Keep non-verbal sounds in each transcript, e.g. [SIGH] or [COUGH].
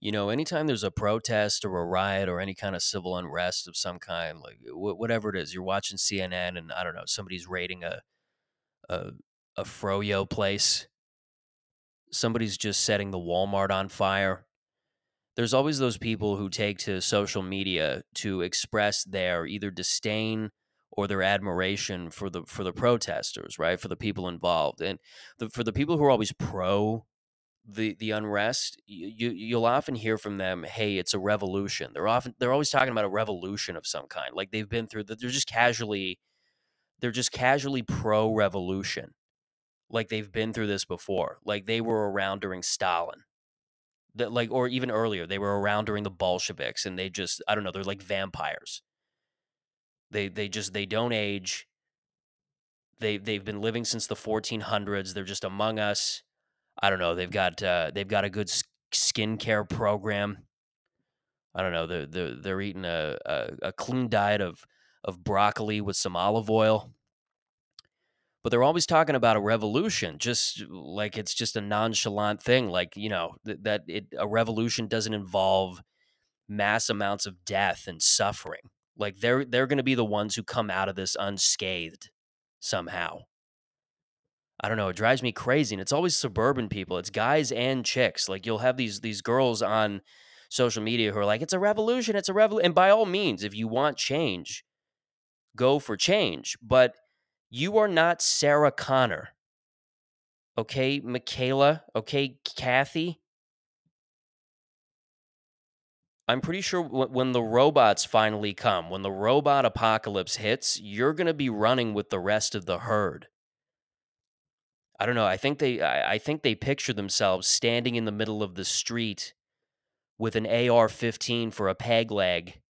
You know, anytime there's a protest or a riot or any kind of civil unrest of some kind, like wh- whatever it is, you're watching CNN and I don't know, somebody's raiding a a, a froyo place. Somebody's just setting the Walmart on fire. There's always those people who take to social media to express their either disdain or their admiration for the for the protesters, right? For the people involved. And the, for the people who are always pro the the unrest, you you'll often hear from them, "Hey, it's a revolution." They're often they're always talking about a revolution of some kind. Like they've been through that they're just casually they're just casually pro revolution. Like they've been through this before. Like they were around during Stalin. That like or even earlier, they were around during the Bolsheviks and they just I don't know, they're like vampires. They they just they don't age. They they've been living since the 1400s. They're just among us. I don't know. They've got uh, they've got a good skincare program. I don't know. They're they're, they're eating a, a, a clean diet of of broccoli with some olive oil. But they're always talking about a revolution, just like it's just a nonchalant thing. Like you know th- that it a revolution doesn't involve mass amounts of death and suffering. Like they're they're going to be the ones who come out of this unscathed somehow. I don't know, it drives me crazy and it's always suburban people. It's guys and chicks. Like you'll have these these girls on social media who are like it's a revolution, it's a revolution. And by all means, if you want change, go for change, but you are not Sarah Connor. Okay, Michaela, okay, Kathy, I'm pretty sure when the robots finally come, when the robot apocalypse hits, you're going to be running with the rest of the herd. I don't know. I think they I think they picture themselves standing in the middle of the street with an AR-15 for a peg leg,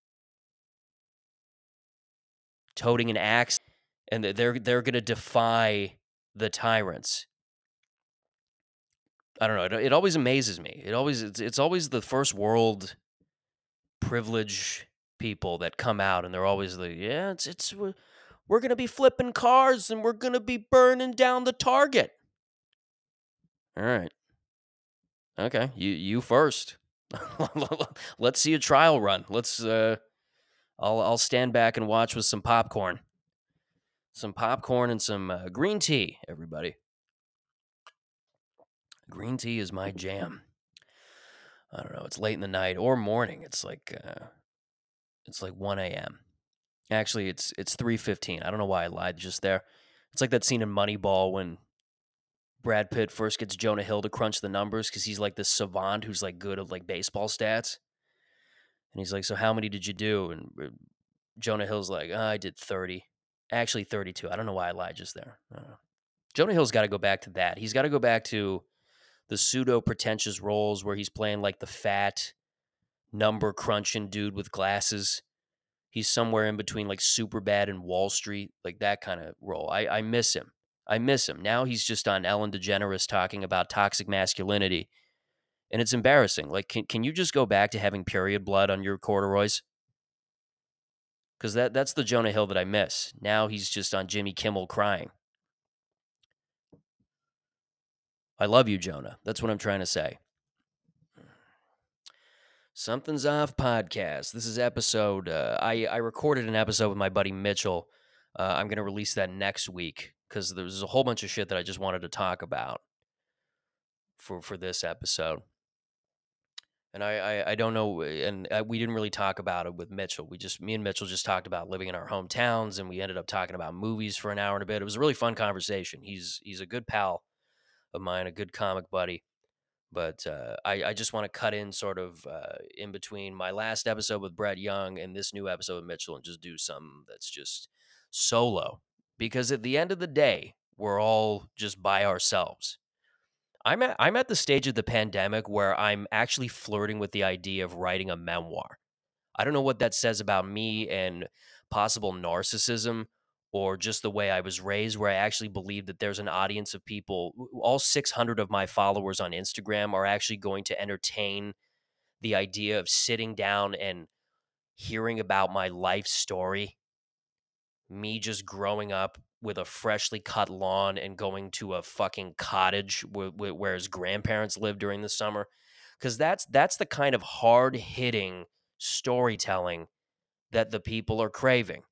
toting an axe, and they're they're to defy the tyrants. I don't know. It, it always amazes me. It always it's, it's always the first world privilege people that come out and they're always like, yeah, it's it's we're, we're to be flipping cars and we're to be burning down the target. All right. Okay, you you first. [LAUGHS] Let's see a trial run. Let's uh I'll I'll stand back and watch with some popcorn. Some popcorn and some uh, green tea, everybody. Green tea is my jam. I don't know. It's late in the night or morning. It's like uh, it's like 1 a.m. Actually, it's it's 3:15. I don't know why I lied just there. It's like that scene in Moneyball when Brad Pitt first gets Jonah Hill to crunch the numbers because he's like this savant who's like good at like baseball stats. And he's like, "So how many did you do?" And uh, Jonah Hill's like, oh, "I did 30." Actually, 32. I don't know why I lied just there. Jonah Hill's got to go back to that. He's got to go back to the pseudo pretentious roles where he's playing like the fat number crunching dude with glasses. He's somewhere in between like Superbad and Wall Street, like that kind of role. I, I miss him. I miss him. Now he's just on Ellen DeGeneres talking about toxic masculinity. And it's embarrassing. Like, can, can you just go back to having period blood on your corduroys? Because that, that's the Jonah Hill that I miss. Now he's just on Jimmy Kimmel crying. I love you, Jonah. That's what I'm trying to say. Something's Off podcast. This is episode. Uh, I I recorded an episode with my buddy Mitchell. Uh, I'm gonna release that next week because there's a whole bunch of shit that I just wanted to talk about for for this episode. And I, I, I don't know, and uh, we didn't really talk about it with Mitchell. We just, me and Mitchell just talked about living in our hometowns, and we ended up talking about movies for an hour and a bit. It was a really fun conversation. He's he's a good pal of mine, a good comic buddy. But uh, I, I just want to cut in sort of uh, in between my last episode with Brett Young and this new episode with Mitchell and just do something that's just solo. Because at the end of the day, we're all just by ourselves. I'm at, I'm at the stage of the pandemic where I'm actually flirting with the idea of writing a memoir. I don't know what that says about me and possible narcissism or just the way I was raised, where I actually believe that there's an audience of people, all 600 of my followers on Instagram are actually going to entertain the idea of sitting down and hearing about my life story. Me just growing up with a freshly cut lawn and going to a fucking cottage where, where his grandparents lived during the summer. Cuz that's that's the kind of hard-hitting storytelling that the people are craving.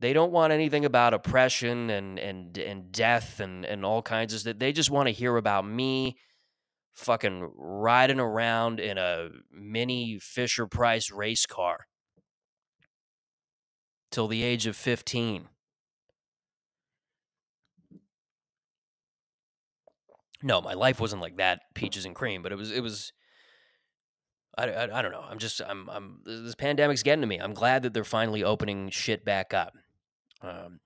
They don't want anything about oppression and and and death and and all kinds of stuff. They just want to hear about me fucking riding around in a mini Fisher Price race car till the age of 15. No, my life wasn't like that, peaches and cream, but it was it was I, I, I don't know. I'm just I'm I'm this pandemic's getting to me. I'm glad that they're finally opening shit back up. Um,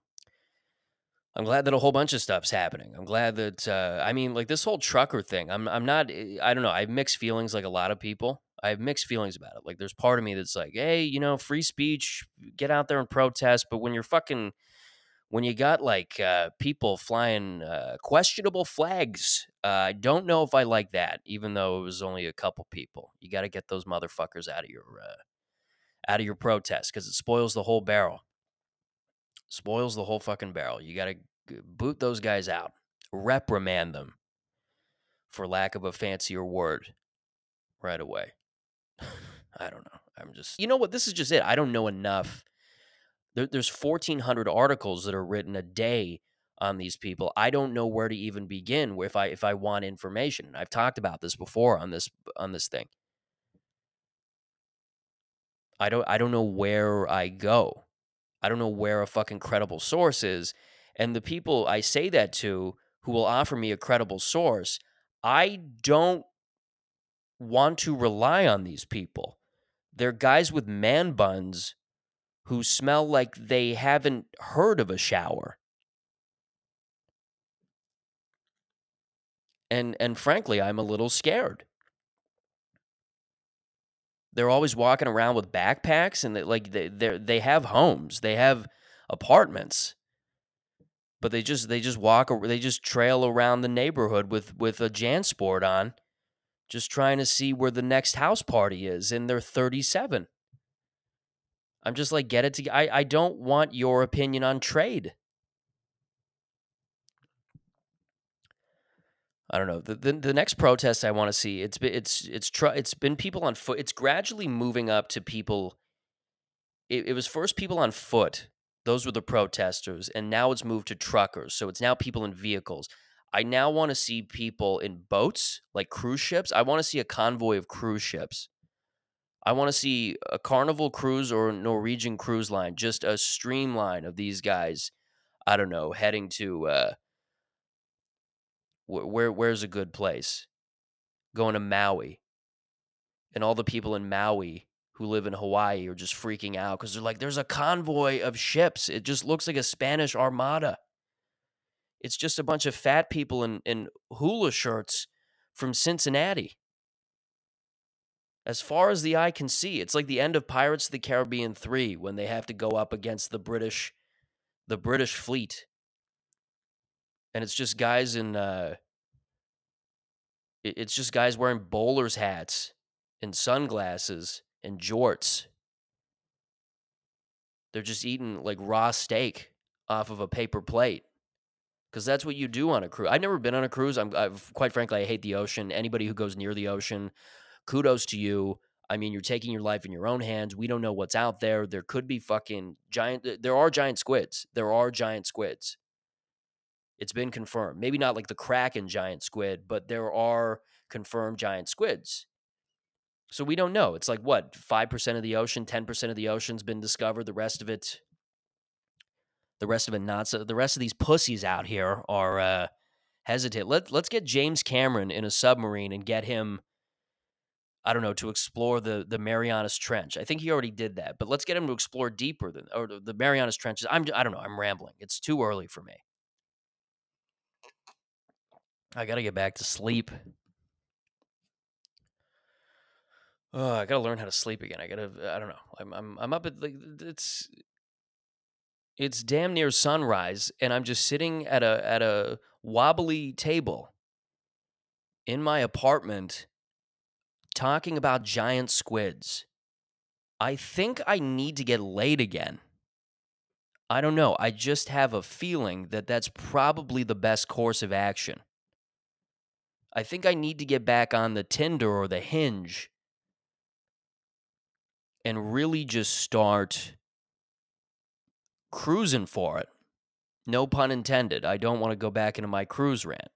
I'm glad that a whole bunch of stuff's happening. I'm glad that uh, I mean, like this whole trucker thing. I'm I'm not. eh, I don't know. I have mixed feelings, like a lot of people. I have mixed feelings about it. Like there's part of me that's like, hey, you know, free speech, get out there and protest. But when you're fucking, when you got like uh, people flying uh, questionable flags, uh, I don't know if I like that. Even though it was only a couple people, you got to get those motherfuckers out of your uh, out of your protest because it spoils the whole barrel spoils the whole fucking barrel. You got to boot those guys out, reprimand them, for lack of a fancier word, right away. I don't know. I'm just, you know what? This is just it. I don't know enough. There, there's 1,400 articles that are written a day on these people. I don't know where to even begin if I if I want information. I've talked about this before on this on this thing. I don't I don't know where I go. I don't know where a fucking credible source is. And the people I say that to who will offer me a credible source, I don't want to rely on these people. They're guys with man buns who smell like they haven't heard of a shower. And and frankly, I'm a little scared. They're always walking around with backpacks and they, like they they have homes, they have apartments, but they just they just walk they just trail around the neighborhood with with a JanSport on, just trying to see where the next house party is, and they're 37. I'm just like, get it to I I don't want your opinion on trade. I don't know. The the, the next protest I want to see it's been it's it's tr- it's been people on foot. It's gradually moving up to people. It, it was first people on foot. Those were the protesters, and now it's moved to truckers. So it's now people in vehicles. I now want to see people in boats, like cruise ships. I want to see a convoy of cruise ships. I want to see a Carnival cruise or Norwegian cruise line, just a streamline of these guys. I don't know, heading to uh, wh- where where's a good place? Going to Maui, and all the people in Maui who live in Hawaii are just freaking out because they're like, "There's a convoy of ships. It just looks like a Spanish armada. It's just a bunch of fat people in in hula shirts from Cincinnati." As far as the eye can see, it's like the end of Pirates of the Caribbean 3 when they have to go up against the British the British fleet. And it's just guys in uh it's just guys wearing bowlers hats and sunglasses and jorts. They're just eating like raw steak off of a paper plate. Cuz that's what you do on a cruise. I've never been on a cruise. I'm I've, quite frankly I hate the ocean. Anybody who goes near the ocean, kudos to you. I mean, you're taking your life in your own hands. We don't know what's out there. There could be fucking giant there are giant squids. There are giant squids. It's been confirmed. Maybe not like the Kraken giant squid, but there are confirmed giant squids. So we don't know. It's like what, 5% of the ocean, 10% of the ocean's been discovered, the rest of it the rest of it not so the rest of these pussies out here are uh hesitant. Let let's get James Cameron in a submarine and get him I don't know to explore the the Marianas Trench. I think he already did that, but let's get him to explore deeper than or the Marianas Trenches. I'm I don't know. I'm rambling. It's too early for me. I got to get back to sleep. Oh, I got to learn how to sleep again. I got to I don't know. I'm I'm I'm up at like it's it's damn near sunrise and I'm just sitting at a at a wobbly table in my apartment talking about giant squids. I think I need to get laid again. I don't know. I just have a feeling that that's probably the best course of action. I think I need to get back on the Tinder or the Hinge and really just start cruising for it. No pun intended. I don't want to go back into my cruise rant.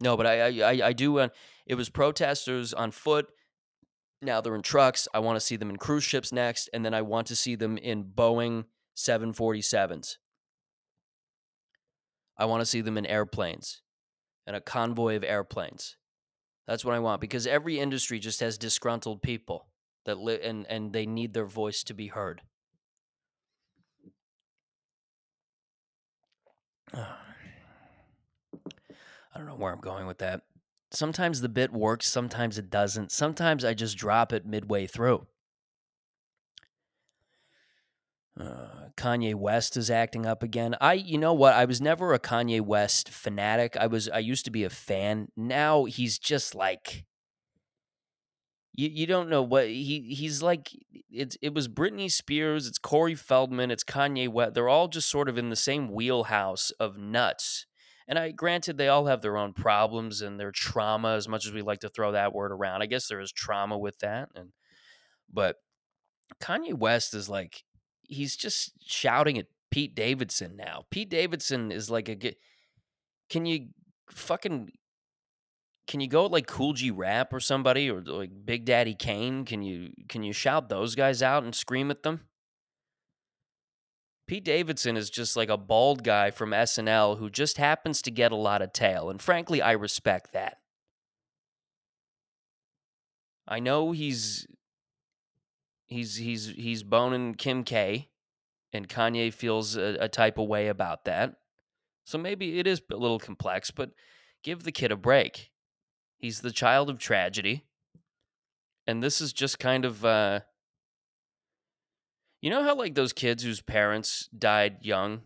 No, but I I I do. Uh, it was protesters on foot. Now they're in trucks. I want to see them in cruise ships next, and then I want to see them in Boeing 747s. I want to see them in airplanes and a convoy of airplanes. That's what I want because every industry just has disgruntled people that live and and they need their voice to be heard. I don't know where I'm going with that. Sometimes the bit works, sometimes it doesn't. Sometimes I just drop it midway through. Uh, Kanye West is acting up again. I, you know what? I was never a Kanye West fanatic. I was. I used to be a fan. Now he's just like you, you don't know what he he's like it's it was Britney Spears, it's Corey Feldman, it's Kanye West. They're all just sort of in the same wheelhouse of nuts. And I granted they all have their own problems and their trauma as much as we like to throw that word around. I guess there is trauma with that and but Kanye West is like he's just shouting at Pete Davidson now. Pete Davidson is like a can you fucking can you go like Kool G Rap or somebody or like Big Daddy Kane? Can you can you shout those guys out and scream at them? Pete Davidson is just like a bald guy from SNL who just happens to get a lot of tail, and frankly, I respect that. I know he's he's he's he's boning Kim K, and Kanye feels a, a type of way about that. So maybe it is a little complex, but give the kid a break. He's the child of tragedy. And this is just kind of uh you know how like those kids whose parents died young,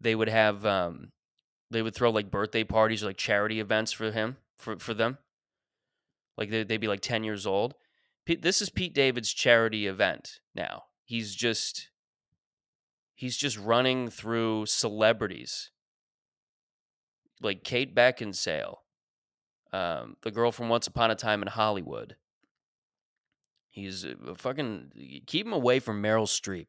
they would have um they would throw like birthday parties or like charity events for him for for them. Like they they'd be like 10 years old. Pete, this is Pete David's charity event now. He's just he's just running through celebrities like Kate Beckinsale, um, the girl from Once Upon a Time in Hollywood. He's uh, fucking keep him away from Meryl Streep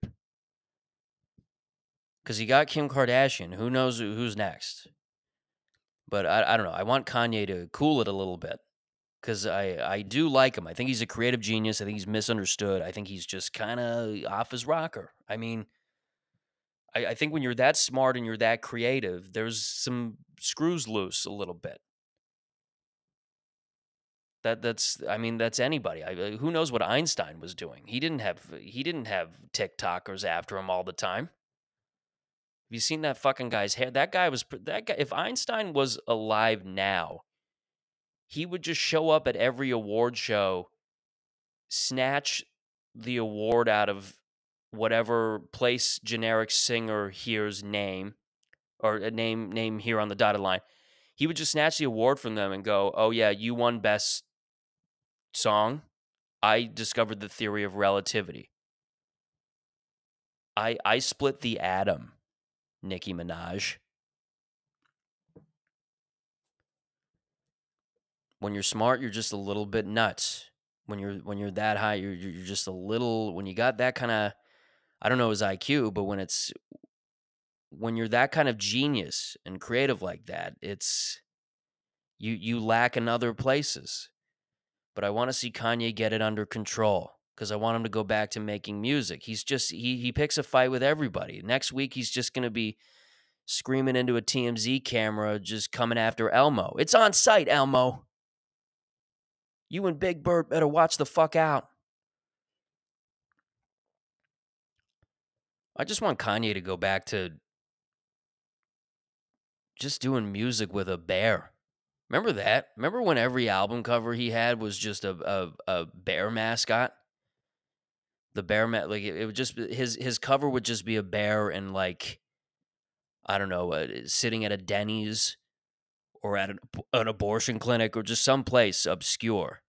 because he got Kim Kardashian. Who knows who's next? But I, I don't know. I want Kanye to cool it a little bit because I, I do like him. I think he's a creative genius. I think he's misunderstood. I think he's just kind of off his rocker. I mean, I, I think when you're that smart and you're that creative, there's some screws loose a little bit. That that's I mean that's anybody. I, uh, who knows what Einstein was doing? He didn't have he didn't have TikTokers after him all the time. Have you seen that fucking guy's hair? That guy was that guy. If Einstein was alive now, he would just show up at every award show, snatch the award out of whatever place generic singer here's name or a name name here on the dotted line. He would just snatch the award from them and go, "Oh yeah, you won best song, I discovered the theory of relativity. I I split the atom, Nicki Minaj. When you're smart, you're just a little bit nuts. When you're when you're that high, you're you're just a little. When you got that kind of, I don't know his IQ, but when it's when you're that kind of genius and creative like that, it's you you lack in other places but I want to see Kanye get it under control because I want him to go back to making music. He's just he he picks a fight with everybody. Next week he's just going to be screaming into a TMZ camera just coming after Elmo. It's on sight, Elmo. You and Big Bird better watch the fuck out. I just want Kanye to go back to just doing music with a bear. Remember that? Remember when every album cover he had was just a a, a bear mascot? The bear mat like it, it, would just his his cover would just be a bear and like I don't know, uh, sitting at a Denny's or at an, an abortion clinic or just someplace obscure.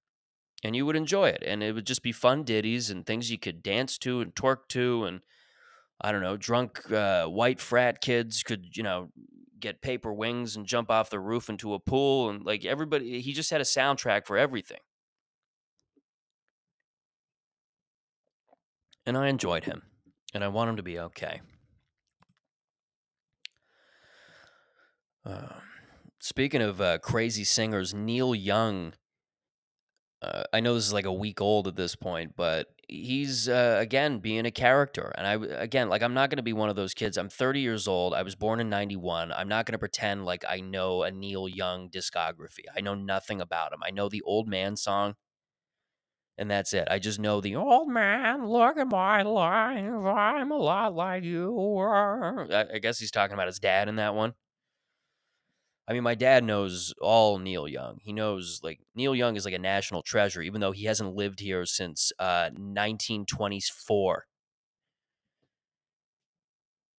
And you would enjoy it. And it would just be fun ditties and things you could dance to and twerk to. And I don't know, drunk uh, white frat kids could, you know, get paper wings and jump off the roof into a pool and like everybody he just had a soundtrack for everything. And I enjoyed him and I want him to be okay. Uh, speaking of uh, crazy singers, Neil Young. Uh, I know this is like a week old at this point, but he's uh, again being a character. And I again, like, I'm not going to be one of those kids. I'm 30 years old. I was born in 91. I'm not going to pretend like I know a Neil Young discography. I know nothing about him. I know the old man song, and that's it. I just know the old man, look at my life. I'm a lot like you were. I, I guess he's talking about his dad in that one. I mean, my dad knows all Neil Young. He knows like Neil Young is like a national treasure, even though he hasn't lived here since uh, 1924.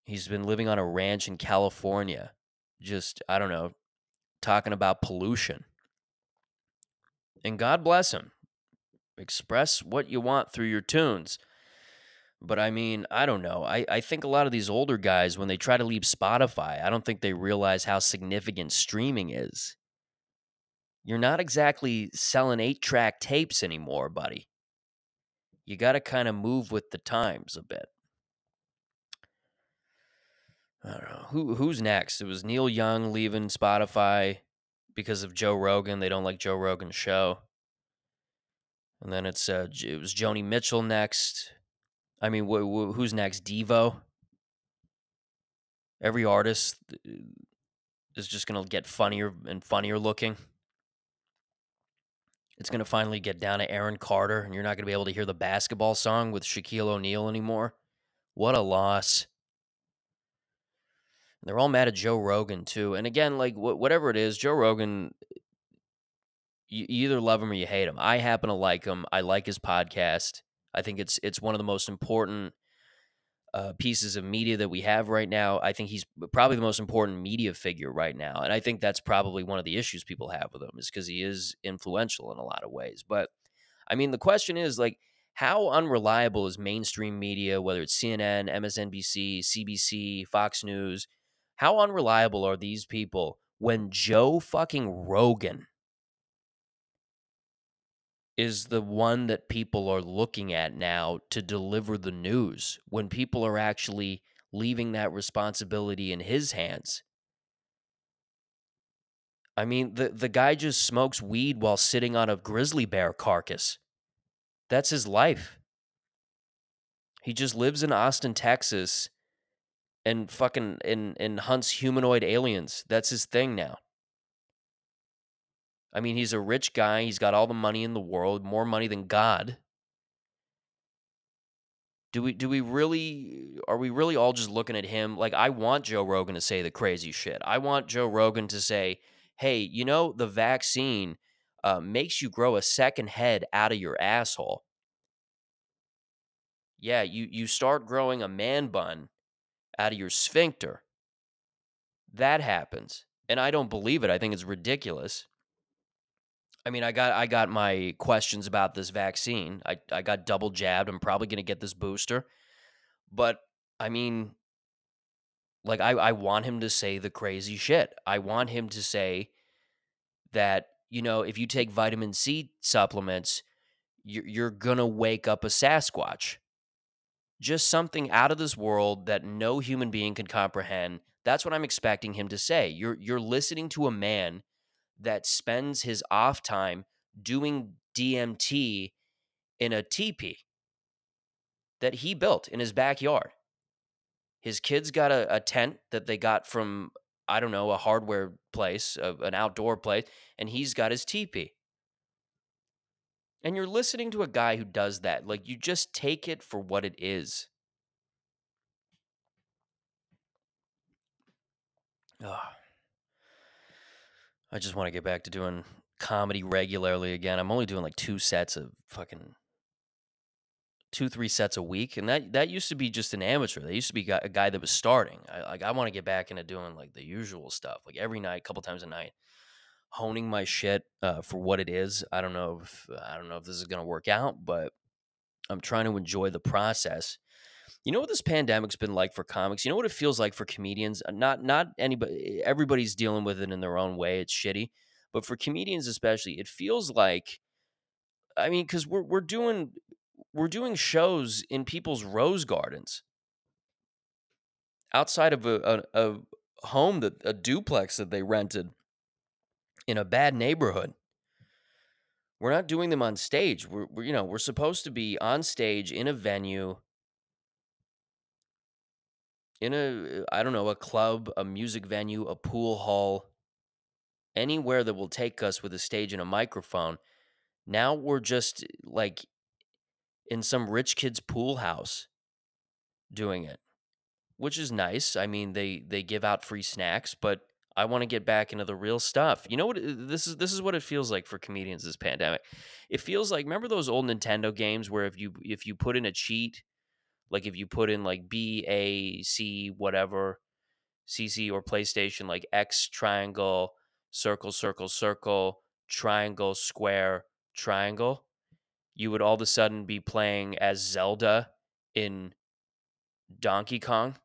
He's been living on a ranch in California, just, I don't know, talking about pollution. And God bless him. Express what you want through your tunes. But I mean, I don't know. I, I think a lot of these older guys, when they try to leave Spotify, I don't think they realize how significant streaming is. You're not exactly selling eight track tapes anymore, buddy. You got to kind of move with the times a bit. I don't know. Who, who's next? It was Neil Young leaving Spotify because of Joe Rogan. They don't like Joe Rogan's show. And then it's uh, it was Joni Mitchell next. I mean, wh- wh- who's next? Devo. Every artist uh, is just gonna get funnier and funnier looking. It's gonna finally get down to Aaron Carter, and you're not gonna be able to hear the basketball song with Shaquille O'Neal anymore. What a loss. And they're all mad at Joe Rogan too. And again, like wh- whatever it is, Joe Rogan, you either love him or you hate him. I happen to like him. I like his podcast. I think it's it's one of the most important uh, pieces of media that we have right now. I think he's probably the most important media figure right now, and I think that's probably one of the issues people have with him is because he is influential in a lot of ways. But I mean, the question is like, how unreliable is mainstream media, whether it's CNN, MSNBC, CBC, Fox News? How unreliable are these people when Joe fucking Rogan is the one that people are looking at now to deliver the news when people are actually leaving that responsibility in his hands. I mean, the, the guy just smokes weed while sitting on a grizzly bear carcass. That's his life. He just lives in Austin, Texas and fucking and, and hunts humanoid aliens. That's his thing now. I mean, he's a rich guy. He's got all the money in the world, more money than God. Do we do we really are we really all just looking at him like I want Joe Rogan to say the crazy shit. I want Joe Rogan to say, "Hey, you know the vaccine uh, makes you grow a second head out of your asshole." Yeah, you you start growing a man bun out of your sphincter. That happens. And I don't believe it. I think it's ridiculous. I mean, I got I got my questions about this vaccine. I I got double jabbed. I'm probably going to get this booster. But I mean, like I I want him to say the crazy shit. I want him to say that, you know, if you take vitamin C supplements, you're, you're going to wake up a Sasquatch. Just something out of this world that no human being can comprehend. That's what I'm expecting him to say. You're you're listening to a man that spends his off time doing DMT in a teepee that he built in his backyard. His kids got a, a tent that they got from, I don't know, a hardware place, a, an outdoor place, and he's got his teepee. And you're listening to a guy who does that. Like, you just take it for what it is. Ugh. I just want to get back to doing comedy regularly again. I'm only doing like two sets of fucking two, three sets a week, and that that used to be just an amateur. That used to be a guy that was starting. I like I want to get back into doing like the usual stuff, like every night, a couple times a night, honing my shit uh, for what it is. I don't know if I don't know if this is gonna work out, but I'm trying to enjoy the process. You know what this pandemic's been like for comics? You know what it feels like for comedians? Uh, Not not anybody everybody's dealing with it in their own way. It's shitty. But for comedians especially, it feels like I mean cuz we're we're doing we're doing shows in people's rose gardens outside of a a, a home that a duplex that they rented in a bad neighborhood. We're not doing them on stage. We're, we're you know, we're supposed to be on stage in a venue in a I don't know, a club, a music venue, a pool hall, anywhere that will take us with a stage and a microphone. Now we're just eh, like in some rich kid's pool house doing it, which is nice. I mean, they they give out free snacks, but I want to get back into the real stuff. You know what eh, this is this is what it feels like for comedians this pandemic. It feels like remember those old Nintendo games where if you if you put in a cheat, like if you put in like B A C whatever CC or PlayStation like X triangle, circle, circle, circle, triangle, square, triangle, you would all of a sudden be playing as Zelda in Donkey Kong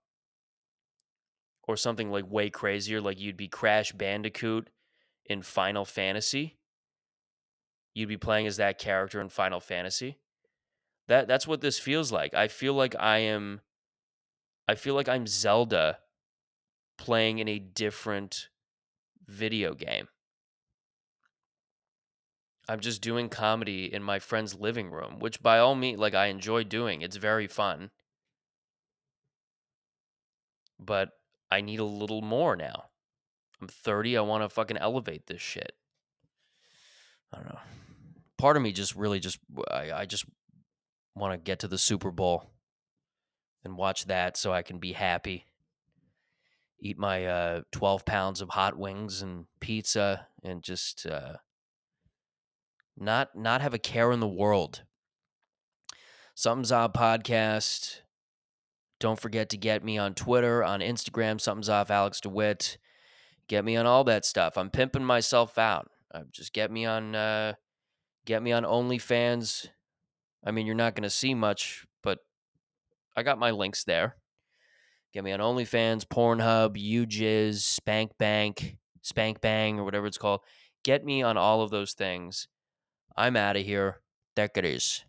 or something like way crazier, like you'd be Crash Bandicoot in Final Fantasy. You'd be playing as that character in Final Fantasy. That that's what this feels like. I feel like I am I feel like I'm Zelda playing in a different video game. I'm just doing comedy in my friend's living room, which by all means, like I enjoy doing. It's very fun, but I need a little more now. I'm 30. I want to fucking elevate this shit. I don't know. Part of me just really just I, I just want to get to the Super Bowl and watch that so I can be happy. Eat my uh, 12 pounds of hot wings and pizza and just uh, not not have a care in the world. Something's Odd podcast. Don't forget to get me on Twitter, on Instagram, something's off Alex DeWitt. Get me on all that stuff. I'm pimping myself out. Uh, just get me on uh, get me on OnlyFans. I mean, you're not going to see much, but I got my links there. Get me on OnlyFans, Pornhub, YouJizz, Spank Bank, Spank Bang, or whatever it's called. Get me on all of those things. I'm out of here. There it is.